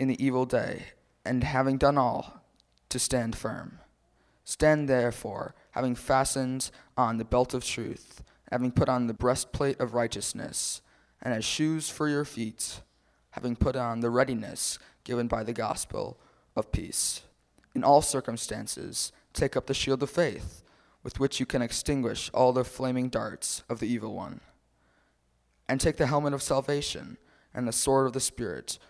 in the evil day, and having done all, to stand firm. Stand therefore, having fastened on the belt of truth, having put on the breastplate of righteousness, and as shoes for your feet, having put on the readiness given by the gospel of peace. In all circumstances, take up the shield of faith, with which you can extinguish all the flaming darts of the evil one. And take the helmet of salvation and the sword of the Spirit,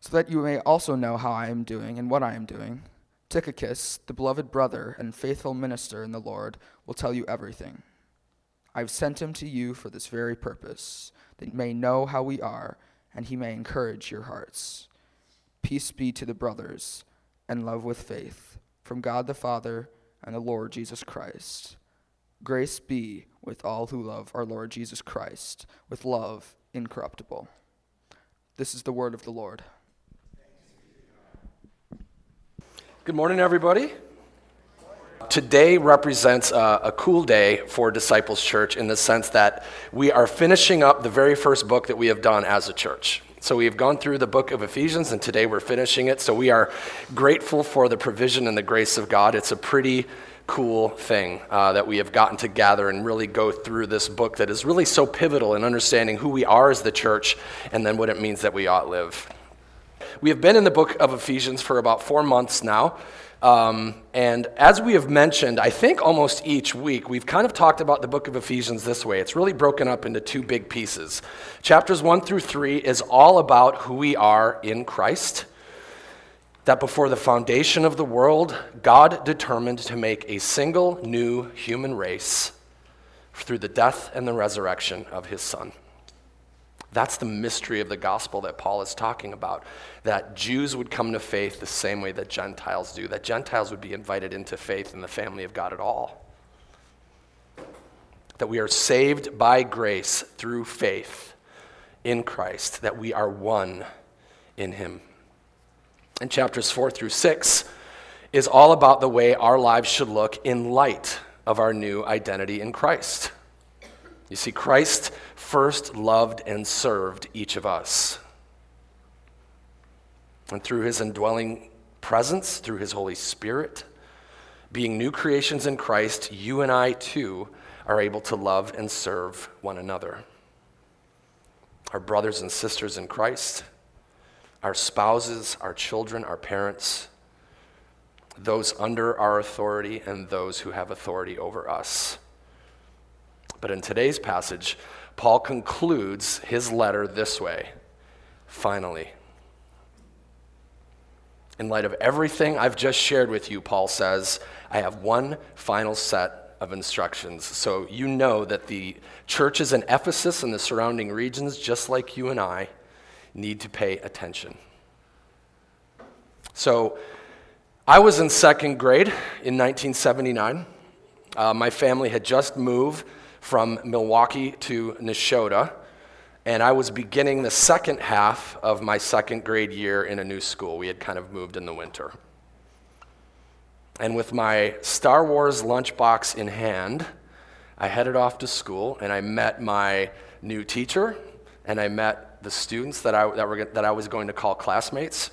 So that you may also know how I am doing and what I am doing, Tychicus, the beloved brother and faithful minister in the Lord, will tell you everything. I have sent him to you for this very purpose, that you may know how we are, and he may encourage your hearts. Peace be to the brothers, and love with faith from God the Father and the Lord Jesus Christ. Grace be with all who love our Lord Jesus Christ, with love incorruptible. This is the word of the Lord. Good morning, everybody. Today represents a, a, cool day for Disciples Church in the sense that we are finishing up the very first book that we have done as a church. So we have gone through the book of Ephesians, and today we're finishing it. So we are grateful for the provision and the grace of God. It's a pretty cool thing uh, that we have gotten to gather and really go through this book that is really so pivotal in understanding who we are as the church and then what it means that we ought live. We have been in the book of Ephesians for about four months now. Um, and as we have mentioned, I think almost each week, we've kind of talked about the book of Ephesians this way. It's really broken up into two big pieces. Chapters one through three is all about who we are in Christ. That before the foundation of the world, God determined to make a single new human race through the death and the resurrection of his Son. That's the mystery of the gospel that Paul is talking about. That Jews would come to faith the same way that Gentiles do, that Gentiles would be invited into faith in the family of God at all. That we are saved by grace through faith in Christ, that we are one in Him. And chapters four through six is all about the way our lives should look in light of our new identity in Christ. You see, Christ first loved and served each of us. And through his indwelling presence, through his Holy Spirit, being new creations in Christ, you and I too are able to love and serve one another. Our brothers and sisters in Christ, our spouses, our children, our parents, those under our authority, and those who have authority over us. But in today's passage, Paul concludes his letter this way finally. In light of everything I've just shared with you, Paul says, I have one final set of instructions. So you know that the churches in Ephesus and the surrounding regions, just like you and I, need to pay attention. So I was in second grade in 1979. Uh, my family had just moved from Milwaukee to Nashotah, and I was beginning the second half of my second grade year in a new school. We had kind of moved in the winter. And with my Star Wars lunchbox in hand, I headed off to school and I met my new teacher and I met the students that I, that, were, that I was going to call classmates.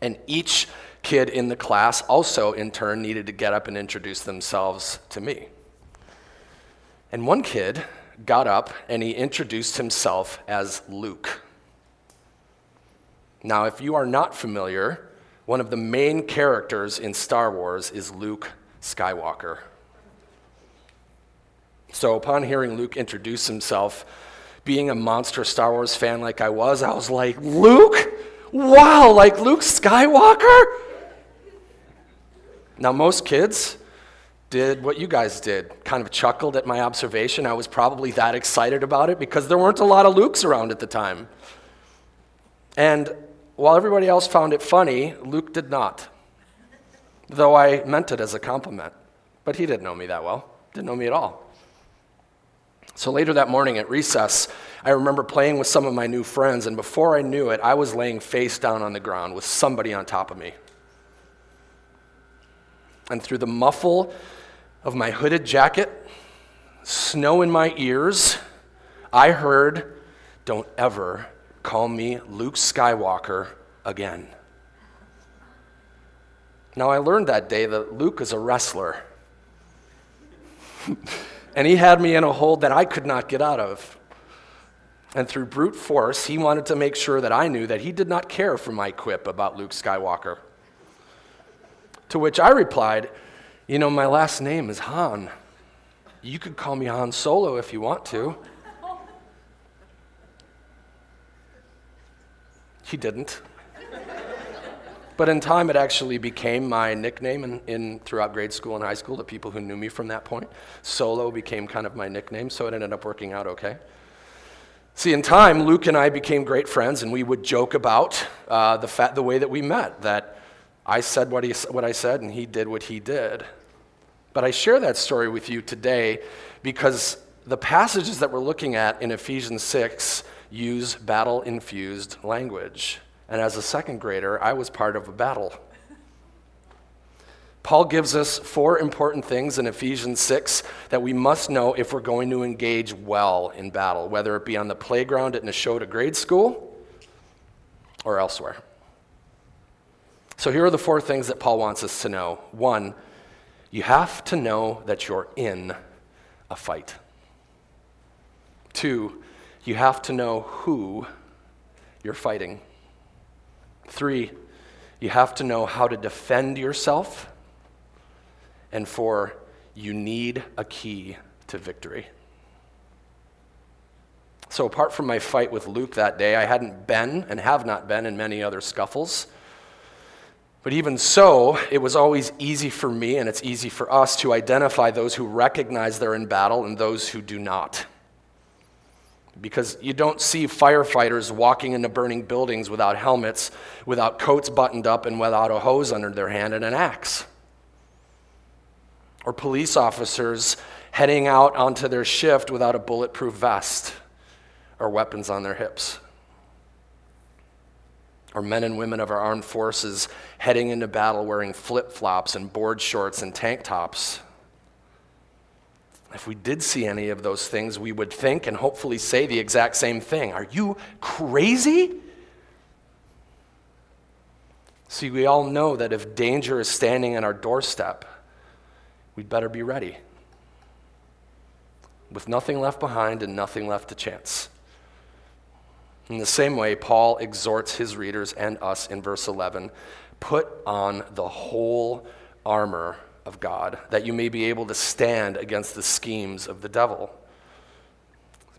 And each kid in the class also, in turn, needed to get up and introduce themselves to me. And one kid got up and he introduced himself as Luke. Now, if you are not familiar one of the main characters in Star Wars is Luke Skywalker. So, upon hearing Luke introduce himself, being a monster Star Wars fan like I was, I was like, Luke? Wow, like Luke Skywalker? Now, most kids did what you guys did, kind of chuckled at my observation. I was probably that excited about it because there weren't a lot of Lukes around at the time. And while everybody else found it funny, Luke did not, though I meant it as a compliment. But he didn't know me that well, didn't know me at all. So later that morning at recess, I remember playing with some of my new friends, and before I knew it, I was laying face down on the ground with somebody on top of me. And through the muffle of my hooded jacket, snow in my ears, I heard, Don't ever call me Luke Skywalker again. Now, I learned that day that Luke is a wrestler. and he had me in a hold that I could not get out of. And through brute force, he wanted to make sure that I knew that he did not care for my quip about Luke Skywalker. To which I replied, You know, my last name is Han. You could call me Han Solo if you want to. He didn't. But in time, it actually became my nickname in, in, throughout grade school and high school to people who knew me from that point. Solo became kind of my nickname, so it ended up working out okay. See, in time, Luke and I became great friends, and we would joke about uh, the, fat, the way that we met, that I said what, he, what I said, and he did what he did. But I share that story with you today because the passages that we're looking at in Ephesians 6 use battle infused language. And as a second grader, I was part of a battle. Paul gives us four important things in Ephesians 6 that we must know if we're going to engage well in battle, whether it be on the playground at Nashotah grade school or elsewhere. So here are the four things that Paul wants us to know. One, you have to know that you're in a fight. Two, you have to know who you're fighting. Three, you have to know how to defend yourself. And four, you need a key to victory. So, apart from my fight with Luke that day, I hadn't been and have not been in many other scuffles. But even so, it was always easy for me and it's easy for us to identify those who recognize they're in battle and those who do not because you don't see firefighters walking into burning buildings without helmets, without coats buttoned up, and without a hose under their hand and an axe. Or police officers heading out onto their shift without a bulletproof vest or weapons on their hips. Or men and women of our armed forces heading into battle wearing flip flops and board shorts and tank tops if we did see any of those things, we would think and hopefully say the exact same thing Are you crazy? See, we all know that if danger is standing at our doorstep, we'd better be ready. With nothing left behind and nothing left to chance. In the same way, Paul exhorts his readers and us in verse 11 put on the whole armor of God, that you may be able to stand against the schemes of the devil.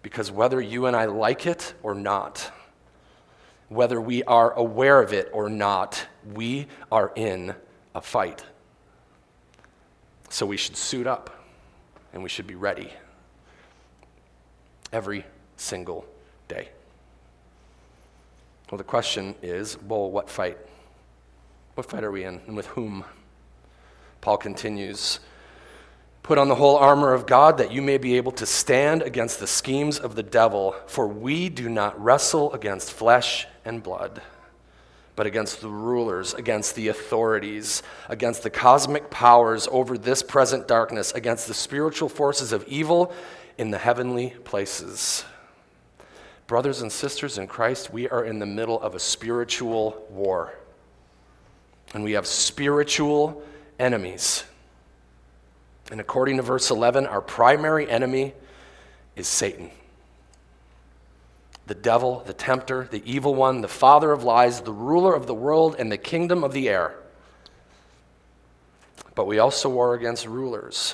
Because whether you and I like it or not, whether we are aware of it or not, we are in a fight. So we should suit up and we should be ready every single day. Well, the question is well, what fight? What fight are we in and with whom? Paul continues Put on the whole armor of God that you may be able to stand against the schemes of the devil, for we do not wrestle against flesh and blood, but against the rulers, against the authorities, against the cosmic powers over this present darkness, against the spiritual forces of evil in the heavenly places. Brothers and sisters in Christ, we are in the middle of a spiritual war. And we have spiritual enemies. And according to verse 11, our primary enemy is Satan. the devil, the tempter, the evil one, the father of lies, the ruler of the world, and the kingdom of the air. But we also war against rulers,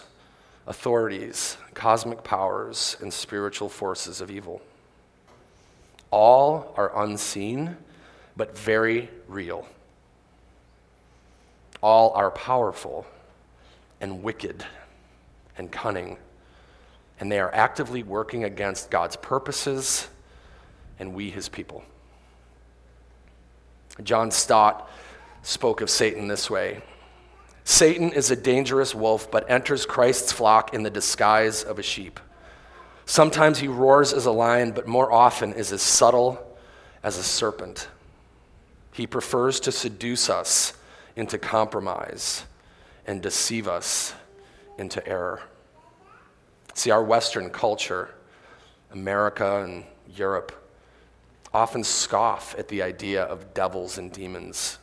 authorities, cosmic powers, and spiritual forces of evil. All are unseen, but very real. All are powerful and wicked and cunning, and they are actively working against God's purposes and we, his people. John Stott spoke of Satan this way Satan is a dangerous wolf, but enters Christ's flock in the disguise of a sheep. Sometimes he roars as a lion, but more often is as subtle as a serpent. He prefers to seduce us into compromise and deceive us into error. See, our Western culture, America and Europe, often scoff at the idea of devils and demons.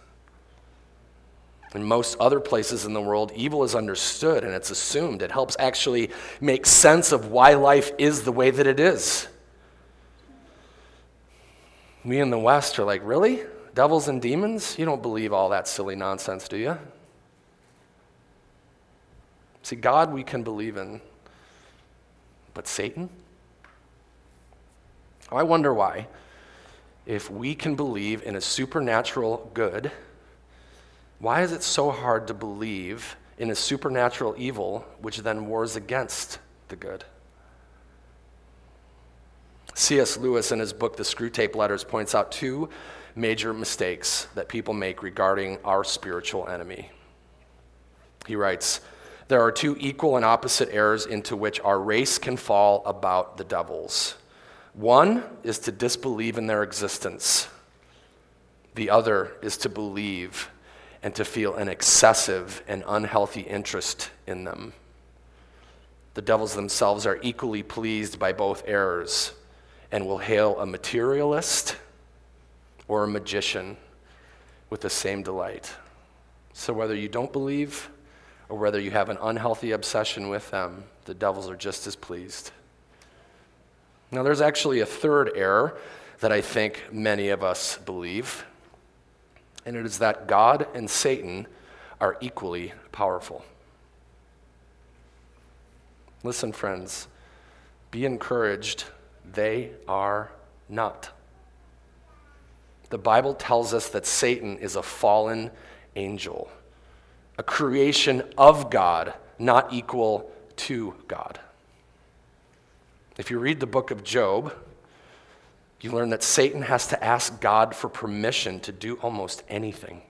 In most other places in the world, evil is understood and it's assumed. It helps actually make sense of why life is the way that it is. We in the West are like, really? Devils and demons? You don't believe all that silly nonsense, do you? See, God we can believe in, but Satan? Oh, I wonder why if we can believe in a supernatural good, why is it so hard to believe in a supernatural evil which then wars against the good? C.S. Lewis, in his book, The Screwtape Letters, points out two major mistakes that people make regarding our spiritual enemy. He writes, There are two equal and opposite errors into which our race can fall about the devils. One is to disbelieve in their existence, the other is to believe and to feel an excessive and unhealthy interest in them. The devils themselves are equally pleased by both errors and will hail a materialist or a magician with the same delight. So, whether you don't believe or whether you have an unhealthy obsession with them, the devils are just as pleased. Now, there's actually a third error that I think many of us believe, and it is that God and Satan are equally powerful. Listen, friends, be encouraged. They are not. The Bible tells us that Satan is a fallen angel, a creation of God, not equal to God. If you read the book of Job, you learn that Satan has to ask God for permission to do almost anything.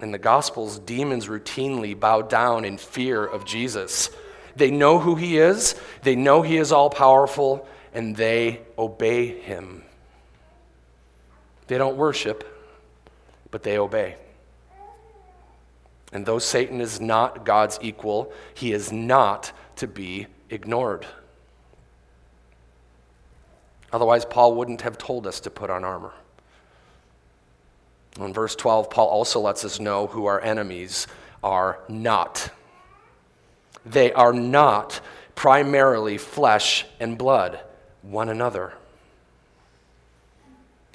In the Gospels, demons routinely bow down in fear of Jesus. They know who he is, they know he is all powerful, and they obey him. They don't worship, but they obey. And though Satan is not God's equal, he is not to be ignored. Otherwise, Paul wouldn't have told us to put on armor. In verse 12, Paul also lets us know who our enemies are not. They are not primarily flesh and blood, one another.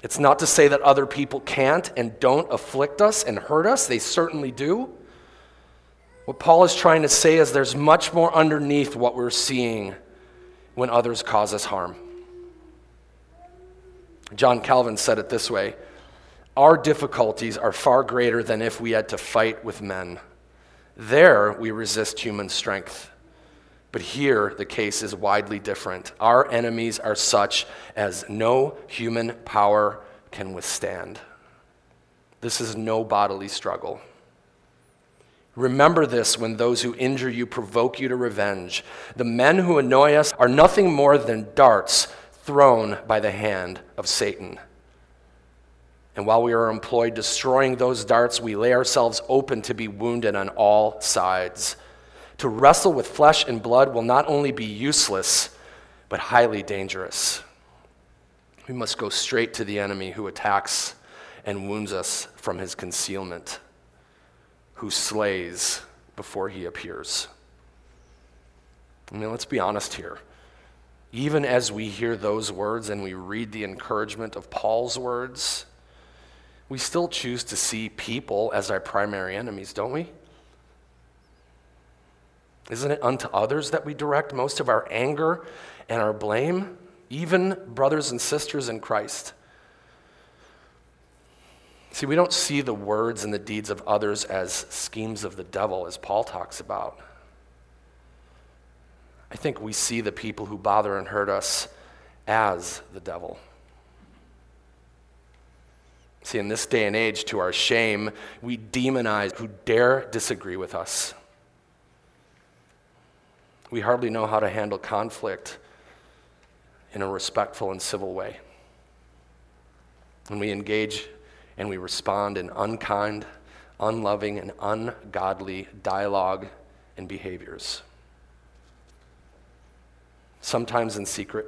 It's not to say that other people can't and don't afflict us and hurt us, they certainly do. What Paul is trying to say is there's much more underneath what we're seeing when others cause us harm. John Calvin said it this way Our difficulties are far greater than if we had to fight with men. There we resist human strength. But here the case is widely different. Our enemies are such as no human power can withstand. This is no bodily struggle. Remember this when those who injure you provoke you to revenge. The men who annoy us are nothing more than darts thrown by the hand of Satan. And while we are employed destroying those darts, we lay ourselves open to be wounded on all sides. To wrestle with flesh and blood will not only be useless, but highly dangerous. We must go straight to the enemy who attacks and wounds us from his concealment who slays before he appears. I mean, let's be honest here. Even as we hear those words and we read the encouragement of Paul's words, we still choose to see people as our primary enemies, don't we? Isn't it unto others that we direct most of our anger and our blame, even brothers and sisters in Christ? See, we don't see the words and the deeds of others as schemes of the devil, as Paul talks about. I think we see the people who bother and hurt us as the devil. See, in this day and age, to our shame, we demonize who dare disagree with us. We hardly know how to handle conflict in a respectful and civil way. When we engage and we respond in unkind, unloving, and ungodly dialogue and behaviors sometimes in secret,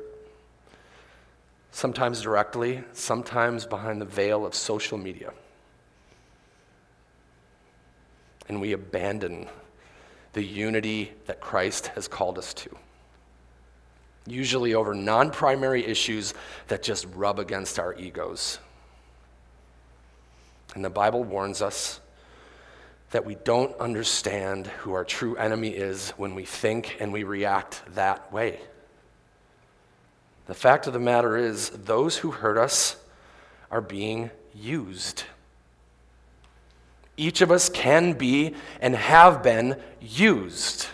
sometimes directly, sometimes behind the veil of social media. And we abandon the unity that Christ has called us to. Usually over non primary issues that just rub against our egos. And the Bible warns us that we don't understand who our true enemy is when we think and we react that way. The fact of the matter is, those who hurt us are being used. Each of us can be and have been used.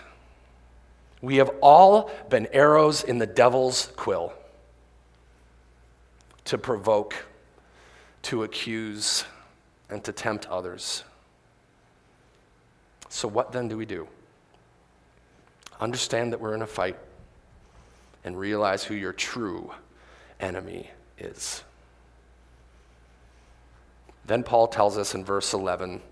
We have all been arrows in the devil's quill to provoke, to accuse, and to tempt others. So, what then do we do? Understand that we're in a fight and realize who your true enemy is. Then Paul tells us in verse 11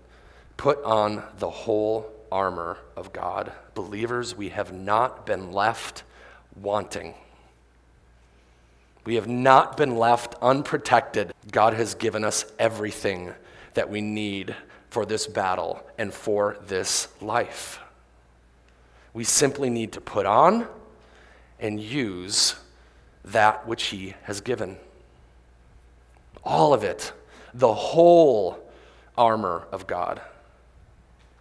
put on the whole armor of God. Believers, we have not been left wanting. We have not been left unprotected. God has given us everything that we need for this battle and for this life. We simply need to put on and use that which He has given. All of it, the whole armor of God.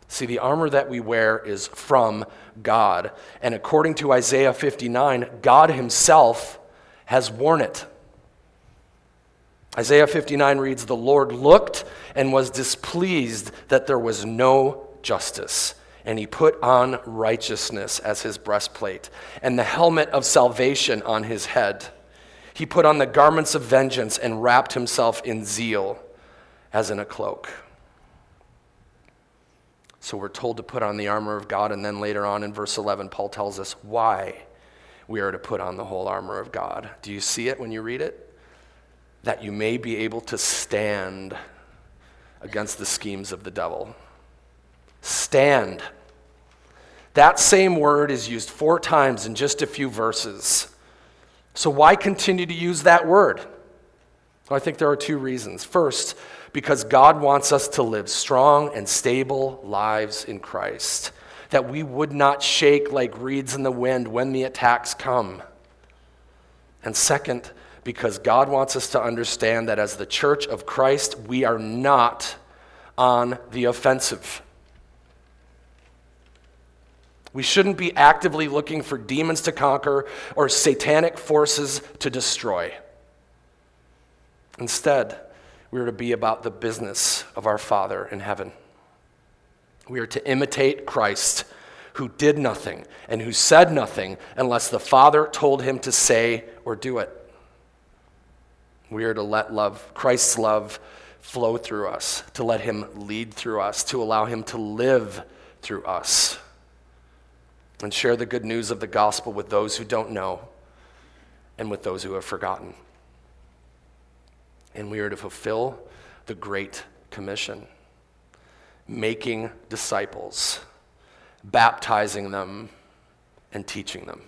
See, the armor that we wear is from God. And according to Isaiah 59, God Himself has worn it. Isaiah 59 reads The Lord looked and was displeased that there was no justice and he put on righteousness as his breastplate, and the helmet of salvation on his head. He put on the garments of vengeance and wrapped himself in zeal as in a cloak. So we're told to put on the armor of God, and then later on in verse 11, Paul tells us why we are to put on the whole armor of God. Do you see it when you read it? That you may be able to stand against the schemes of the devil. Stand that same word is used four times in just a few verses. So, why continue to use that word? Well, I think there are two reasons. First, because God wants us to live strong and stable lives in Christ, that we would not shake like reeds in the wind when the attacks come. And second, because God wants us to understand that as the church of Christ, we are not on the offensive. We shouldn't be actively looking for demons to conquer or satanic forces to destroy. Instead, we are to be about the business of our Father in heaven. We are to imitate Christ, who did nothing and who said nothing unless the Father told him to say or do it. We are to let love, Christ's love, flow through us, to let him lead through us, to allow him to live through us and share the good news of the gospel with those who don't know and with those who have forgotten. And we are to fulfill the Great Commission making disciples, baptizing them, and teaching them.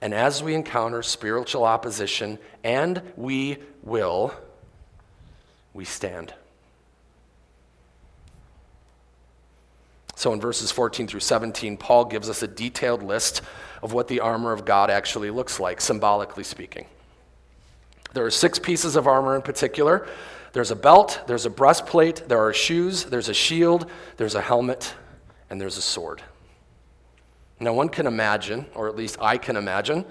And as we encounter spiritual opposition, and we will, we stand. So in verses 14 through 17, Paul gives us a detailed list of what the armor of God actually looks like, symbolically speaking. There are six pieces of armor in particular there's a belt, there's a breastplate, there are shoes, there's a shield, there's a helmet, and there's a sword. Now, one can imagine, or at least I can imagine,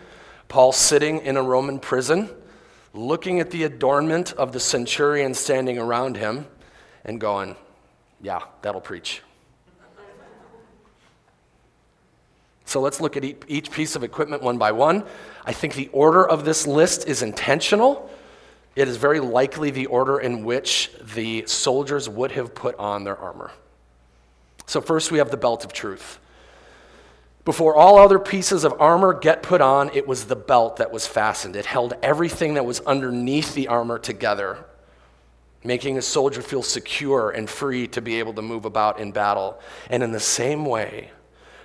Paul sitting in a Roman prison, looking at the adornment of the centurion standing around him, and going, Yeah, that'll preach. So let's look at each piece of equipment one by one. I think the order of this list is intentional. It is very likely the order in which the soldiers would have put on their armor. So, first we have the belt of truth. Before all other pieces of armor get put on, it was the belt that was fastened. It held everything that was underneath the armor together, making a soldier feel secure and free to be able to move about in battle. And in the same way,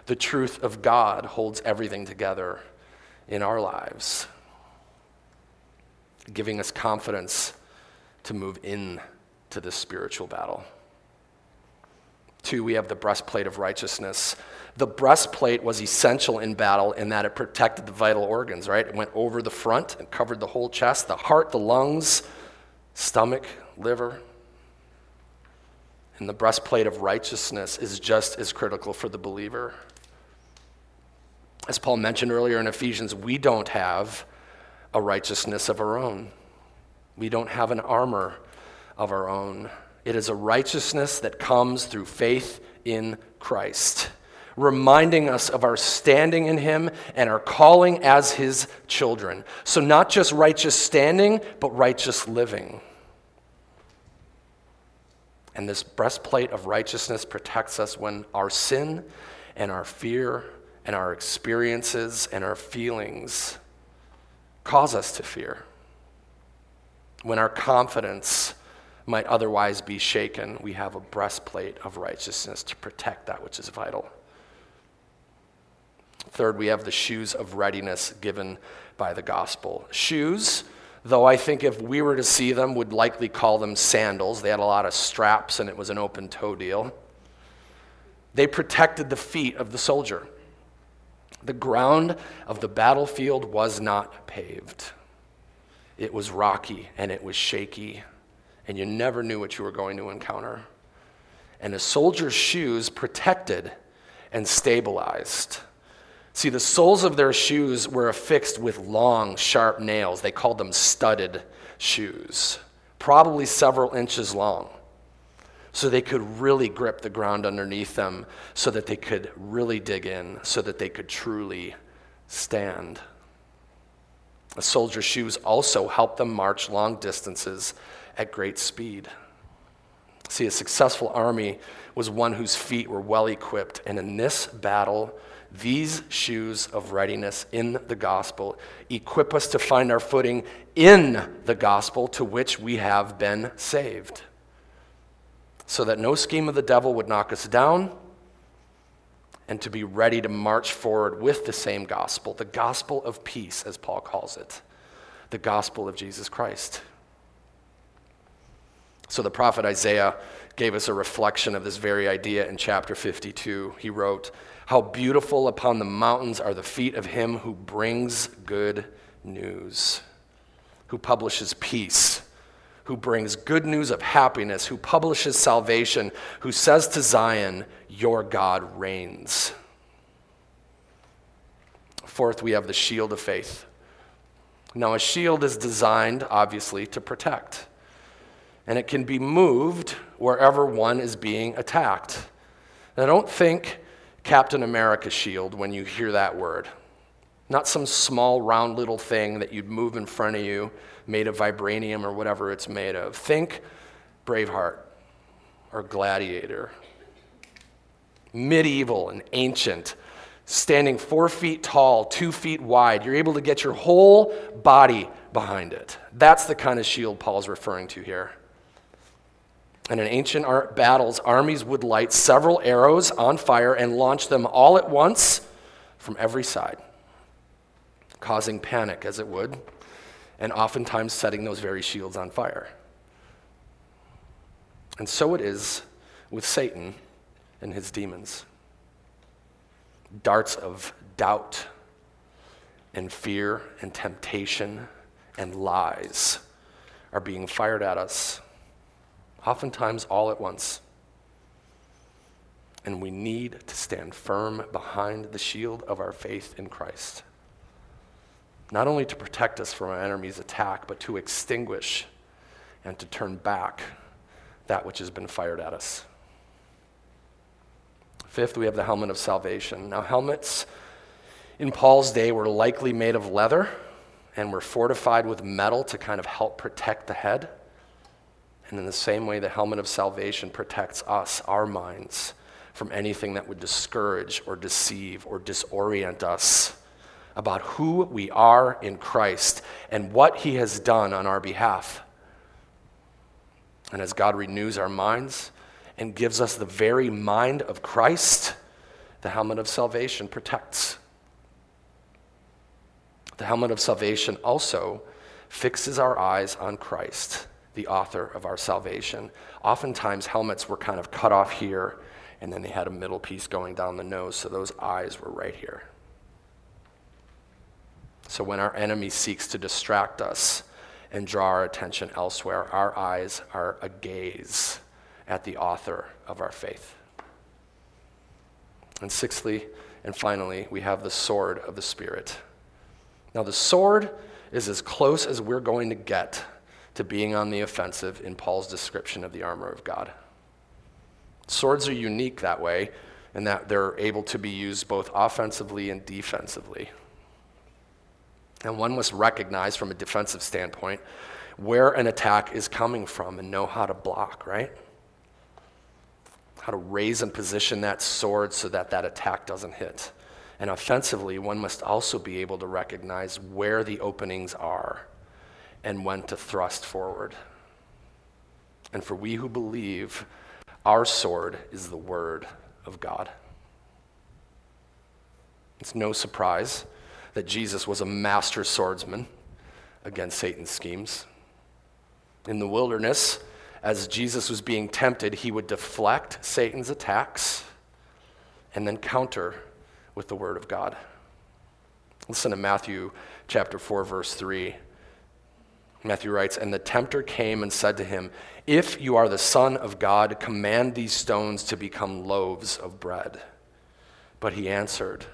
the truth of God holds everything together in our lives, giving us confidence to move in to this spiritual battle. Two, we have the breastplate of righteousness. The breastplate was essential in battle in that it protected the vital organs, right? It went over the front and covered the whole chest, the heart, the lungs, stomach, liver. And the breastplate of righteousness is just as critical for the believer. As Paul mentioned earlier in Ephesians, we don't have a righteousness of our own. We don't have an armor of our own. It is a righteousness that comes through faith in Christ, reminding us of our standing in Him and our calling as His children. So, not just righteous standing, but righteous living. And this breastplate of righteousness protects us when our sin and our fear and our experiences and our feelings cause us to fear. When our confidence might otherwise be shaken, we have a breastplate of righteousness to protect that which is vital. Third, we have the shoes of readiness given by the gospel. Shoes, though I think if we were to see them, would likely call them sandals. They had a lot of straps and it was an open toe deal. They protected the feet of the soldier. The ground of the battlefield was not paved. It was rocky and it was shaky, and you never knew what you were going to encounter. And a soldier's shoes protected and stabilized. See, the soles of their shoes were affixed with long, sharp nails. They called them studded shoes, probably several inches long so they could really grip the ground underneath them, so that they could really dig in, so that they could truly stand. A soldier's shoes also help them march long distances at great speed. See, a successful army was one whose feet were well equipped, and in this battle, these shoes of readiness in the gospel equip us to find our footing in the gospel to which we have been saved so that no scheme of the devil would knock us down, and to be ready to march forward with the same gospel, the gospel of peace, as Paul calls it, the gospel of Jesus Christ. So the prophet Isaiah gave us a reflection of this very idea in chapter 52. He wrote, How beautiful upon the mountains are the feet of him who brings good news, who publishes peace who brings good news of happiness, who publishes salvation, who says to Zion, Your God reigns. Fourth, we have the shield of faith. Now, a shield is designed, obviously, to protect, and it can be moved wherever one is being attacked. Now, don't think Captain America shield when you hear that word. Not some small, round little thing that you'd move in front of you made of vibranium or whatever it's made of. Think Braveheart or Gladiator. Medieval and ancient, standing four feet tall, two feet wide. You're able to get your whole body behind it. That's the kind of shield Paul's referring to here. And in ancient battles, armies would light several arrows on fire and launch them all at once from every side, causing panic as it would and oftentimes setting those very shields on fire. And so it is with Satan and his demons. Darts of doubt and fear and temptation and lies are being fired at us, oftentimes all at once. And we need to stand firm behind the shield of our faith in Christ. Not only to protect us from our enemy's attack, but to extinguish and to turn back that which has been fired at us. Fifth, we have the helmet of salvation. Now, helmets in Paul's day were likely made of leather and were fortified with metal to kind of help protect the head. And in the same way, the helmet of salvation protects us, our minds, from anything that would discourage or deceive or disorient us about who we are in Christ and what He has done on our behalf. And as God renews our minds and gives us the very mind of Christ, the helmet of salvation protects. The helmet of salvation also fixes our eyes on Christ, the author of our salvation. Oftentimes, helmets were kind of cut off here, and then they had a middle piece going down the nose, so those eyes were right here. So when our enemy seeks to distract us and draw our attention elsewhere, our eyes are a gaze at the author of our faith. And sixthly, and finally, we have the sword of the Spirit. Now, the sword is as close as we're going to get to being on the offensive in Paul's description of the armor of God. Swords are unique that way, in that they're able to be used both offensively and defensively. And one must recognize from a defensive standpoint where an attack is coming from and know how to block, right? How to raise and position that sword so that that attack doesn't hit. And offensively, one must also be able to recognize where the openings are and when to thrust forward. And for we who believe, our sword is the Word of God. It's no surprise that Jesus was a master swordsman against Satan's schemes. In the wilderness, as Jesus was being tempted, he would deflect Satan's attacks and then counter with the Word of God. Listen to Matthew chapter 4, verse 3. Matthew writes, And the tempter came and said to him, If you are the Son of God, command these stones to become loaves of bread. But he answered,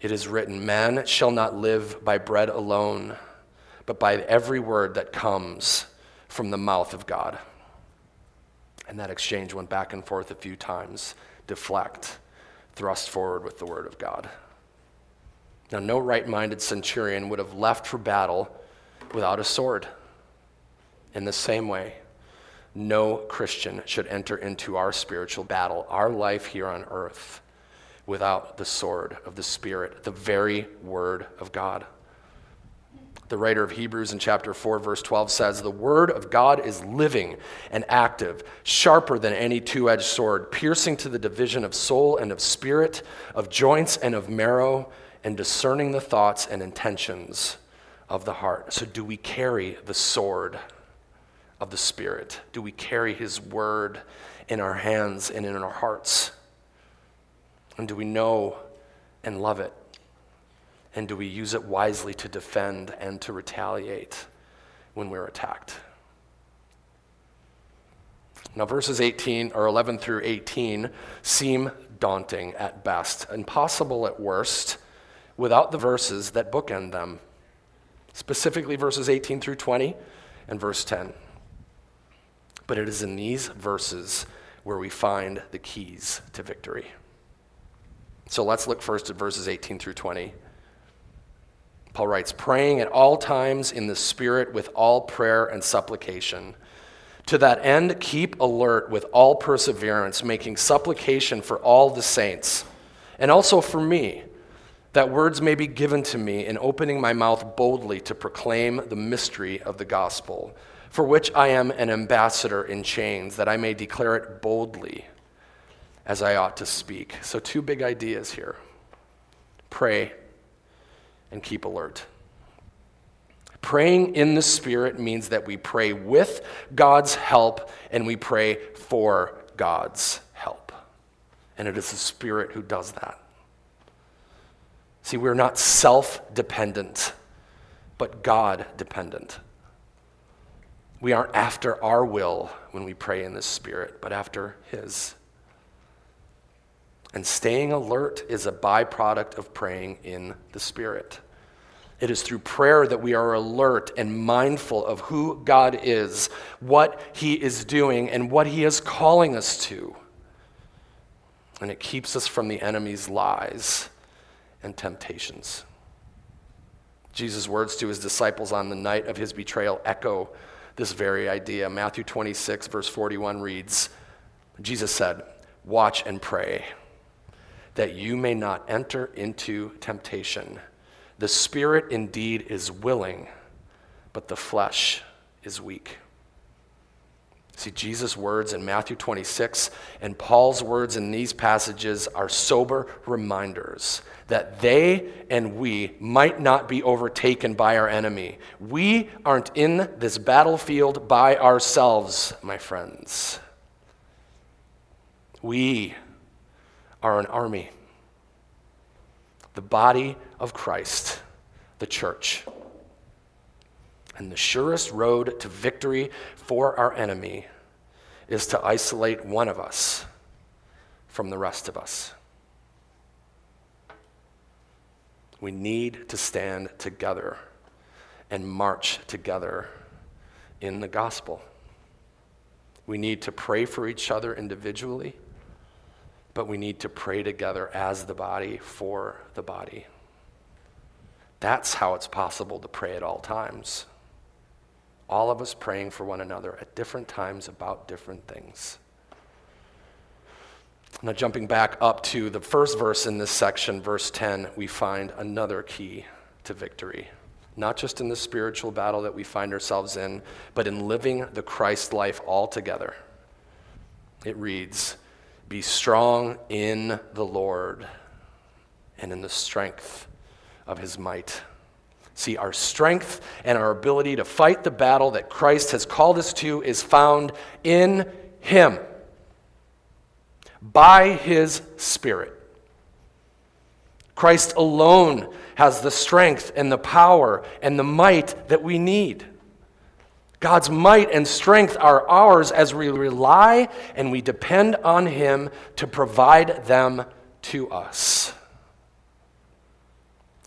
It is written, Man shall not live by bread alone, but by every word that comes from the mouth of God. And that exchange went back and forth a few times deflect, thrust forward with the word of God. Now, no right minded centurion would have left for battle without a sword. In the same way, no Christian should enter into our spiritual battle, our life here on earth, without the sword of the Spirit, the very word of God. The writer of Hebrews in chapter 4, verse 12 says, The word of God is living and active, sharper than any two edged sword, piercing to the division of soul and of spirit, of joints and of marrow, and discerning the thoughts and intentions of the heart. So, do we carry the sword of the Spirit? Do we carry His word in our hands and in our hearts? And do we know and love it? And do we use it wisely to defend and to retaliate when we're attacked? Now, verses 18 or 11 through 18 seem daunting at best, impossible at worst, without the verses that bookend them, specifically verses 18 through 20 and verse 10. But it is in these verses where we find the keys to victory. So let's look first at verses 18 through 20. Paul writes, praying at all times in the Spirit with all prayer and supplication. To that end, keep alert with all perseverance, making supplication for all the saints, and also for me, that words may be given to me in opening my mouth boldly to proclaim the mystery of the gospel, for which I am an ambassador in chains, that I may declare it boldly as I ought to speak. So, two big ideas here pray and keep alert. Praying in the Spirit means that we pray with God's help and we pray for God's help. And it is the Spirit who does that. See, we're not self dependent, but God dependent. We aren't after our will when we pray in the Spirit, but after His. And staying alert is a byproduct of praying in the Spirit. It is through prayer that we are alert and mindful of who God is, what He is doing, and what He is calling us to. And it keeps us from the enemy's lies and temptations. Jesus' words to his disciples on the night of his betrayal echo this very idea. Matthew 26, verse 41 reads Jesus said, Watch and pray that you may not enter into temptation. The spirit indeed is willing, but the flesh is weak. See, Jesus' words in Matthew 26 and Paul's words in these passages are sober reminders that they and we might not be overtaken by our enemy. We aren't in this battlefield by ourselves, my friends. We are an army, the body of Christ, the church. And the surest road to victory for our enemy is to isolate one of us from the rest of us. We need to stand together and march together in the gospel. We need to pray for each other individually, but we need to pray together as the body for the body. That's how it's possible to pray at all times all of us praying for one another at different times about different things. Now, jumping back up to the first verse in this section, verse 10, we find another key to victory. Not just in the spiritual battle that we find ourselves in, but in living the Christ life altogether. It reads, Be strong in the Lord and in the strength of his might. See, our strength and our ability to fight the battle that Christ has called us to is found in Him by His Spirit. Christ alone has the strength and the power and the might that we need. God's might and strength are ours as we rely and we depend on Him to provide them to us.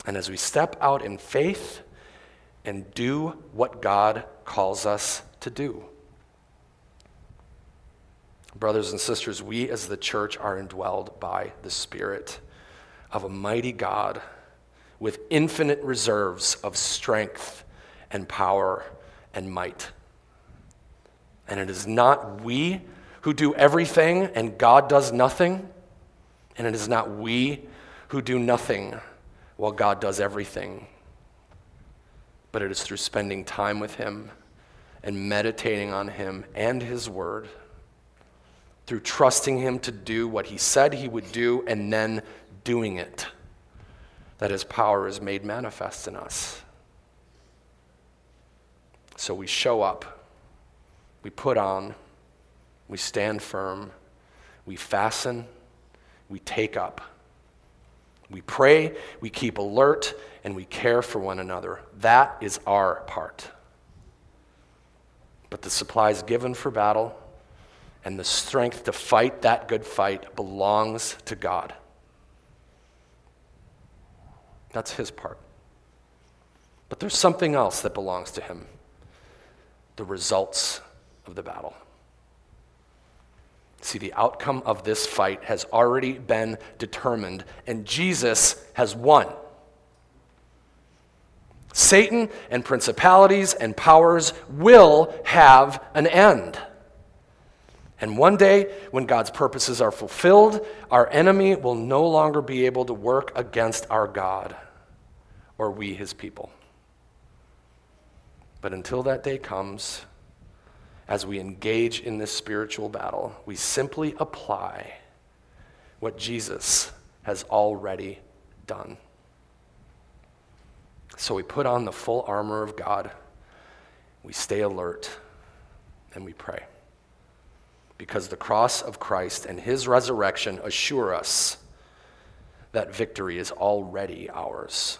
And as we step out in faith and do what God calls us to do. Brothers and sisters, we as the church are indwelled by the Spirit of a mighty God with infinite reserves of strength and power and might. And it is not we who do everything and God does nothing. And it is not we who do nothing while God does everything. But it is through spending time with Him and meditating on Him and His Word, through trusting Him to do what He said He would do and then doing it, that His power is made manifest in us. So we show up, we put on, we stand firm, we fasten, we take up. We pray, we keep alert, and we care for one another. That is our part. But the supplies given for battle and the strength to fight that good fight belongs to God. That's his part. But there's something else that belongs to him the results of the battle. See, the outcome of this fight has already been determined, and Jesus has won. Satan and principalities and powers will have an end. And one day, when God's purposes are fulfilled, our enemy will no longer be able to work against our God or we, his people. But until that day comes, as we engage in this spiritual battle, we simply apply what Jesus has already done. So we put on the full armor of God, we stay alert, and we pray. Because the cross of Christ and his resurrection assure us that victory is already ours.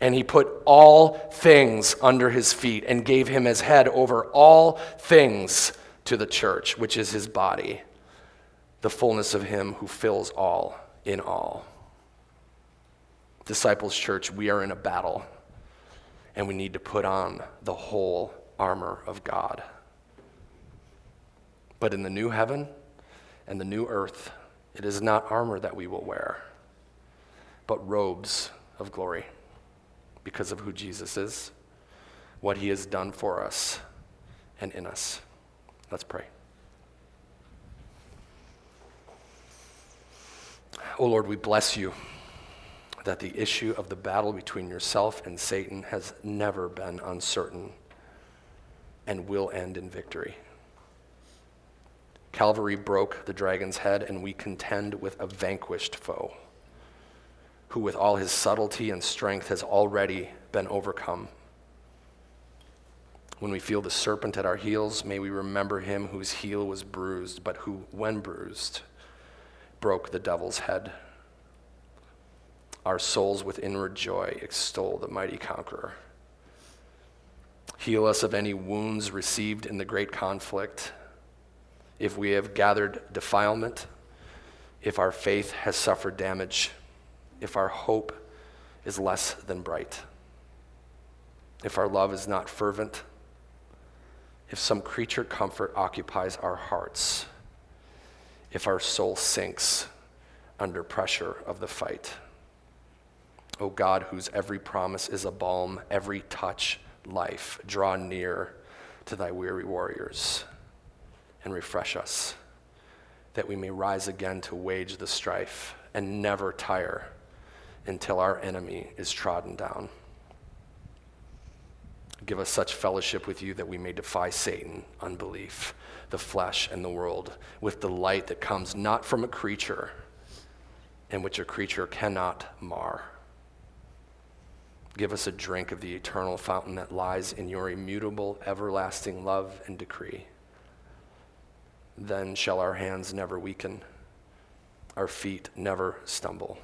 And he put all things under his feet and gave him his head over all things to the church, which is his body, the fullness of him who fills all in all. Disciples Church, we are in a battle, and we need to put on the whole armor of God. But in the new heaven and the new earth, it is not armor that we will wear, but robes of glory because of who Jesus is, what he has done for us and in us. Let's pray. Oh Lord, we bless you that the issue of the battle between yourself and Satan has never been uncertain and will end in victory. Calvary broke the dragon's head, and we contend with a vanquished foe who, with all his subtlety and strength, has already been overcome. When we feel the serpent at our heels, may we remember him whose heel was bruised, but who, when bruised, broke the devil's head. Our souls with inward joy extol the mighty conqueror. Heal us of any wounds received in the great conflict. If we have gathered defilement, if our faith has suffered damage, if our hope is less than bright, if our love is not fervent, if some creature comfort occupies our hearts, if our soul sinks under pressure of the fight. O oh God, whose every promise is a balm, every touch life, draw near to thy weary warriors and refresh us, that we may rise again to wage the strife and never tire until our enemy is trodden down. Give us such fellowship with you that we may defy Satan, unbelief, the flesh, and the world with the light that comes not from a creature and which a creature cannot mar. Give us a drink of the eternal fountain that lies in your immutable, everlasting love and decree. Then shall our hands never weaken, our feet never stumble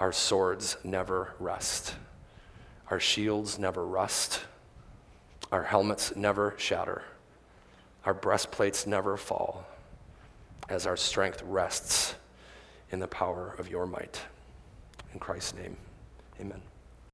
our swords never rust, our shields never rust, our helmets never shatter, our breastplates never fall, as our strength rests in the power of your might. In Christ's name, amen.